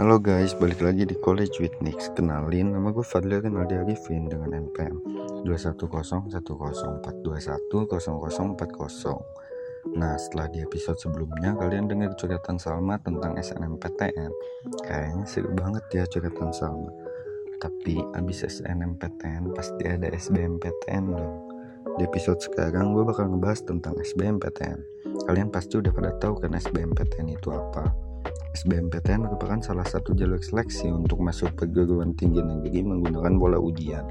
Halo guys, balik lagi di College with Nix. Kenalin, nama gue Fadli Rinaldi Arifin dengan NPM 21014210040. Nah, setelah di episode sebelumnya kalian dengar curhatan Salma tentang SNMPTN. Kayaknya seru banget ya curhatan Salma. Tapi abis SNMPTN pasti ada SBMPTN dong. Di episode sekarang gue bakal ngebahas tentang SBMPTN. Kalian pasti udah pada tahu kan SBMPTN itu apa SBMPTN merupakan salah satu jalur seleksi untuk masuk perguruan tinggi negeri menggunakan pola ujian.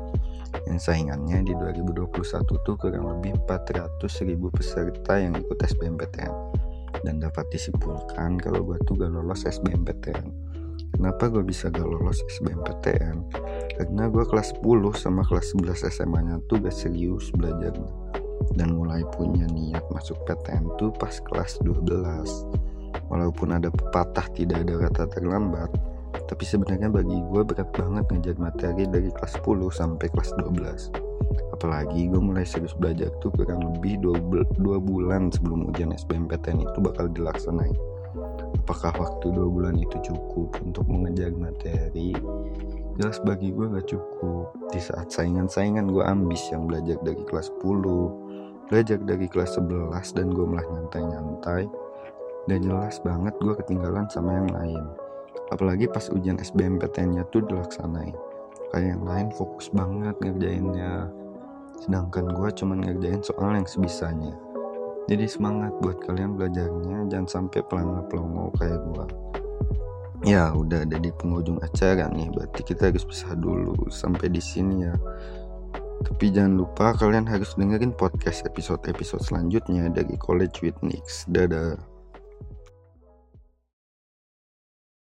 Yang saingannya di 2021 tuh kurang lebih 400 ribu peserta yang ikut SBMPTN dan dapat disimpulkan kalau gue tuh gak lolos SBMPTN kenapa gue bisa gak lolos SBMPTN karena gue kelas 10 sama kelas 11 SMA nya tuh gak serius belajar dan mulai punya niat masuk PTN tuh pas kelas 12 Walaupun ada pepatah tidak ada kata terlambat, tapi sebenarnya bagi gue berat banget ngejar materi dari kelas 10 sampai kelas 12. Apalagi gue mulai serius belajar tuh kurang lebih 2, bulan sebelum ujian SBMPTN itu bakal dilaksanain. Apakah waktu 2 bulan itu cukup untuk mengejar materi? Jelas bagi gue gak cukup. Di saat saingan-saingan gue ambis yang belajar dari kelas 10, belajar dari kelas 11 dan gue malah nyantai-nyantai Gak jelas banget gue ketinggalan sama yang lain. Apalagi pas ujian SBMPTN-nya tuh dilaksanain. Kayak yang lain fokus banget ngerjainnya. Sedangkan gue cuman ngerjain soal yang sebisanya. Jadi semangat buat kalian belajarnya, jangan sampai pelangga-pelongo kayak gue. Ya udah ada di penghujung acara nih, berarti kita harus pisah dulu sampai di sini ya. Tapi jangan lupa kalian harus dengerin podcast episode-episode selanjutnya dari College with Nix. Dadah.